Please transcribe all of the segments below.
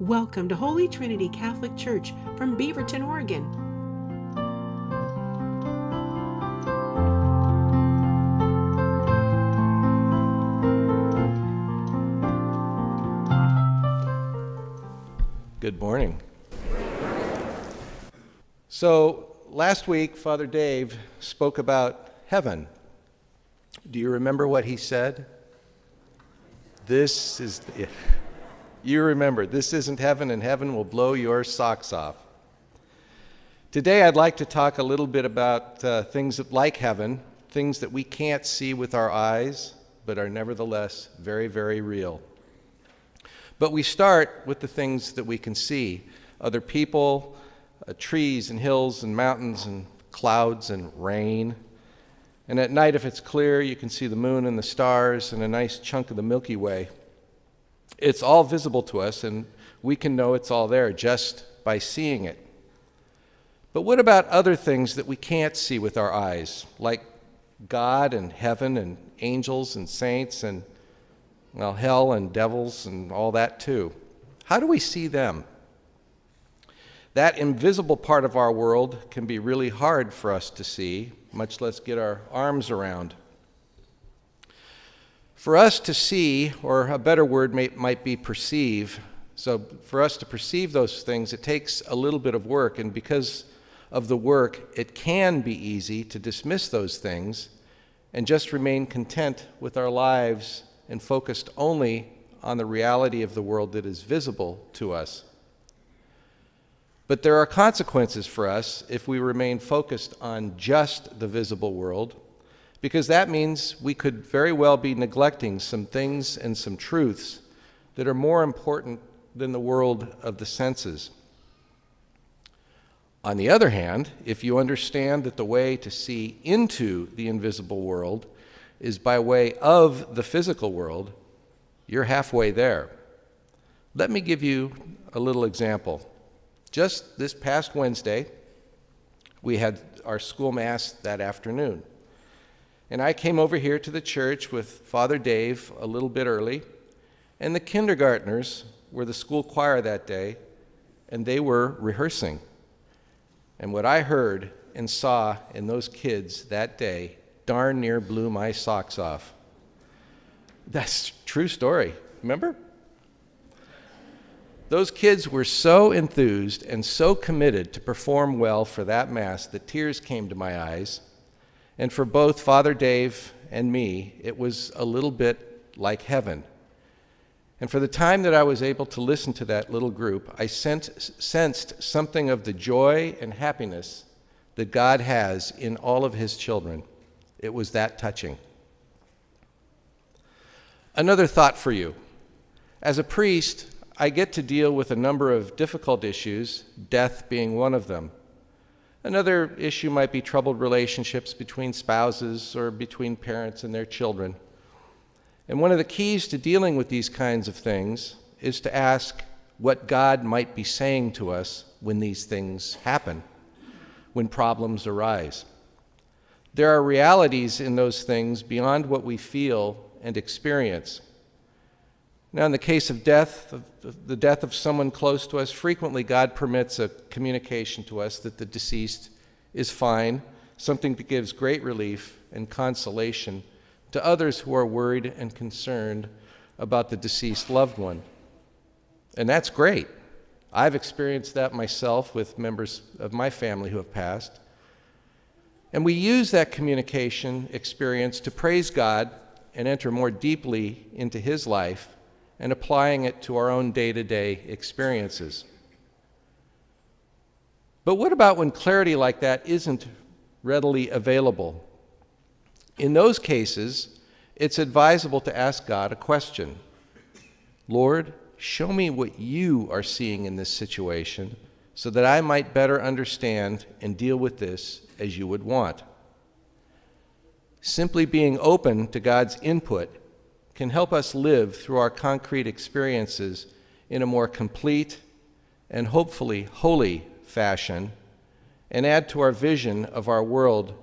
Welcome to Holy Trinity Catholic Church from Beaverton, Oregon. Good morning. So, last week, Father Dave spoke about heaven. Do you remember what he said? This is, the, you remember, this isn't heaven, and heaven will blow your socks off. Today, I'd like to talk a little bit about uh, things that, like heaven, things that we can't see with our eyes, but are nevertheless very, very real. But we start with the things that we can see other people, uh, trees and hills and mountains and clouds and rain. And at night, if it's clear, you can see the moon and the stars and a nice chunk of the Milky Way. It's all visible to us, and we can know it's all there just by seeing it. But what about other things that we can't see with our eyes, like God and heaven and angels and saints and well, hell and devils and all that too. How do we see them? That invisible part of our world can be really hard for us to see, much less get our arms around. For us to see, or a better word may, might be perceive, so for us to perceive those things, it takes a little bit of work, and because of the work, it can be easy to dismiss those things and just remain content with our lives and focused only on the reality of the world that is visible to us. But there are consequences for us if we remain focused on just the visible world, because that means we could very well be neglecting some things and some truths that are more important than the world of the senses. On the other hand, if you understand that the way to see into the invisible world is by way of the physical world, you're halfway there. Let me give you a little example. Just this past Wednesday, we had our school mass that afternoon. And I came over here to the church with Father Dave a little bit early, and the kindergartners were the school choir that day, and they were rehearsing. And what I heard and saw in those kids that day darn near blew my socks off. That's true story. Remember? Those kids were so enthused and so committed to perform well for that Mass that tears came to my eyes. And for both Father Dave and me, it was a little bit like heaven. And for the time that I was able to listen to that little group, I sensed, sensed something of the joy and happiness that God has in all of His children. It was that touching. Another thought for you. As a priest, I get to deal with a number of difficult issues, death being one of them. Another issue might be troubled relationships between spouses or between parents and their children. And one of the keys to dealing with these kinds of things is to ask what God might be saying to us when these things happen, when problems arise. There are realities in those things beyond what we feel and experience. Now, in the case of death, the death of someone close to us, frequently God permits a communication to us that the deceased is fine, something that gives great relief and consolation to others who are worried and concerned about the deceased loved one. And that's great. I've experienced that myself with members of my family who have passed. And we use that communication experience to praise God and enter more deeply into His life and applying it to our own day to day experiences. But what about when clarity like that isn't readily available? In those cases, it's advisable to ask God a question Lord, show me what you are seeing in this situation so that I might better understand and deal with this as you would want. Simply being open to God's input can help us live through our concrete experiences in a more complete and hopefully holy fashion and add to our vision of our world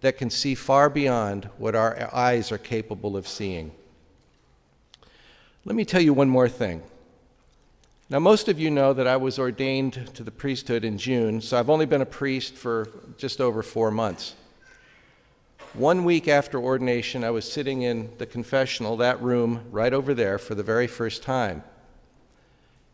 that can see far beyond what our eyes are capable of seeing. Let me tell you one more thing. Now, most of you know that I was ordained to the priesthood in June, so I've only been a priest for just over four months. One week after ordination, I was sitting in the confessional, that room right over there, for the very first time.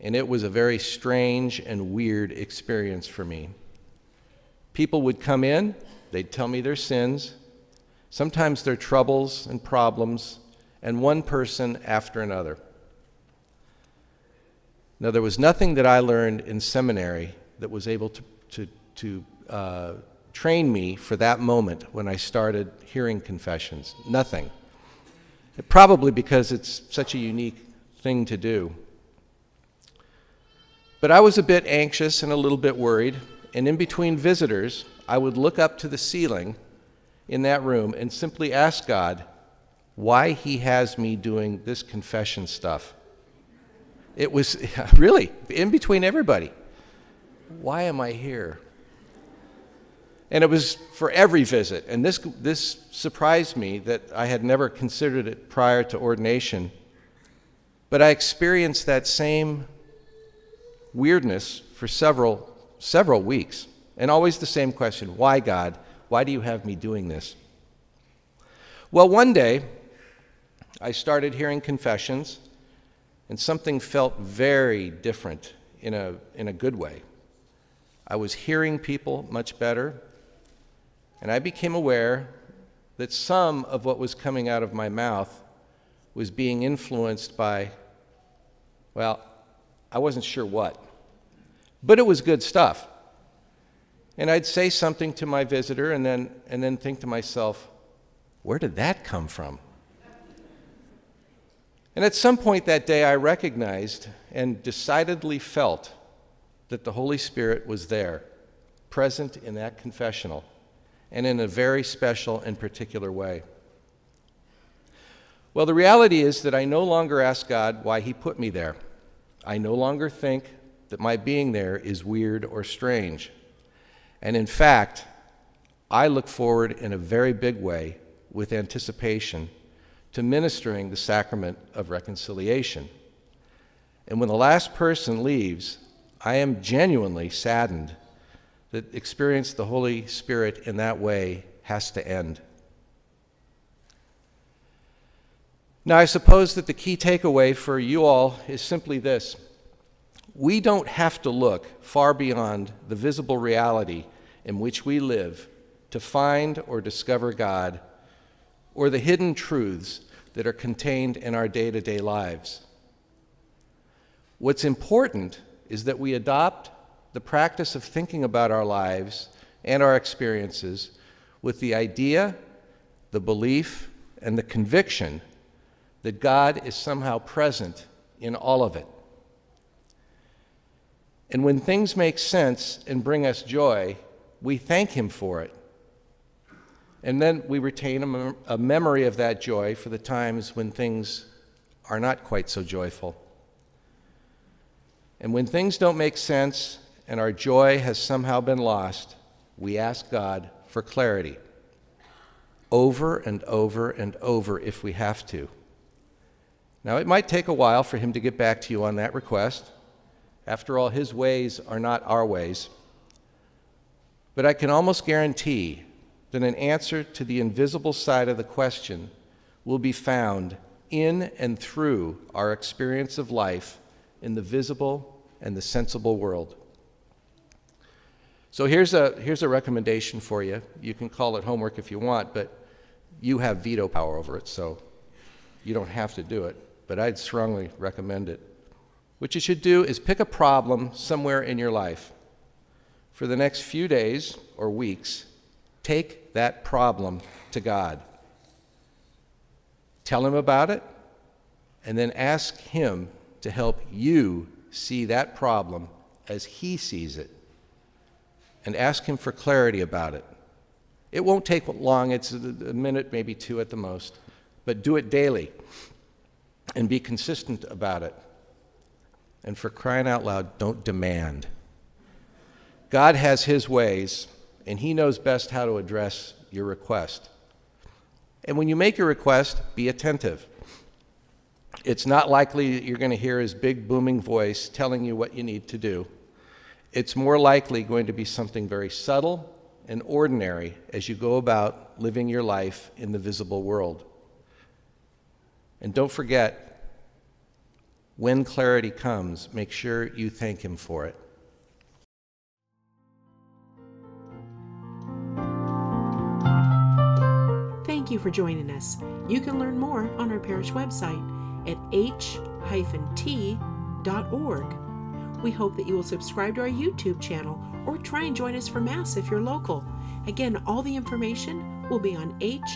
And it was a very strange and weird experience for me. People would come in, they'd tell me their sins, sometimes their troubles and problems, and one person after another. Now, there was nothing that I learned in seminary that was able to, to, to uh, train me for that moment when I started hearing confessions. Nothing. Probably because it's such a unique thing to do. But I was a bit anxious and a little bit worried, and in between visitors, I would look up to the ceiling in that room and simply ask God why He has me doing this confession stuff. It was really in between everybody. Why am I here? And it was for every visit. And this, this surprised me that I had never considered it prior to ordination. But I experienced that same weirdness for several, several weeks. And always the same question Why, God? Why do you have me doing this? Well, one day, I started hearing confessions and something felt very different in a, in a good way. I was hearing people much better, and I became aware that some of what was coming out of my mouth was being influenced by, well, I wasn't sure what, but it was good stuff. And I'd say something to my visitor and then, and then think to myself, where did that come from? And at some point that day, I recognized and decidedly felt that the Holy Spirit was there, present in that confessional, and in a very special and particular way. Well, the reality is that I no longer ask God why He put me there. I no longer think that my being there is weird or strange. And in fact, I look forward in a very big way with anticipation to ministering the sacrament of reconciliation. And when the last person leaves, I am genuinely saddened that experience the Holy Spirit in that way has to end. Now, I suppose that the key takeaway for you all is simply this we don't have to look far beyond the visible reality in which we live to find or discover God or the hidden truths that are contained in our day to day lives. What's important is that we adopt the practice of thinking about our lives and our experiences with the idea, the belief, and the conviction that God is somehow present in all of it. And when things make sense and bring us joy, we thank Him for it and then we retain a, mem- a memory of that joy for the times when things are not quite so joyful. And when things don't make sense and our joy has somehow been lost, we ask God for clarity over and over and over if we have to. Now, it might take a while for Him to get back to you on that request. After all, His ways are not our ways. But I can almost guarantee that an answer to the invisible side of the question will be found in and through our experience of life in the visible and the sensible world. So here's a, here's a recommendation for you. You can call it homework if you want, but you have veto power over it, so you don't have to do it. But I'd strongly recommend it. What you should do is pick a problem somewhere in your life. For the next few days or weeks, Take that problem to God. Tell Him about it, and then ask Him to help you see that problem as He sees it. And ask Him for clarity about it. It won't take long, it's a minute, maybe two at the most. But do it daily and be consistent about it. And for crying out loud, don't demand. God has His ways and He knows best how to address your request. And when you make your request, be attentive. It's not likely that you're going to hear his big booming voice telling you what you need to do. It's more likely going to be something very subtle and ordinary as you go about living your life in the visible world. And don't forget, when clarity comes, make sure you thank Him for it. Thank you for joining us. You can learn more on our parish website at h-t.org. We hope that you will subscribe to our YouTube channel or try and join us for Mass if you're local. Again, all the information will be on h-t.org.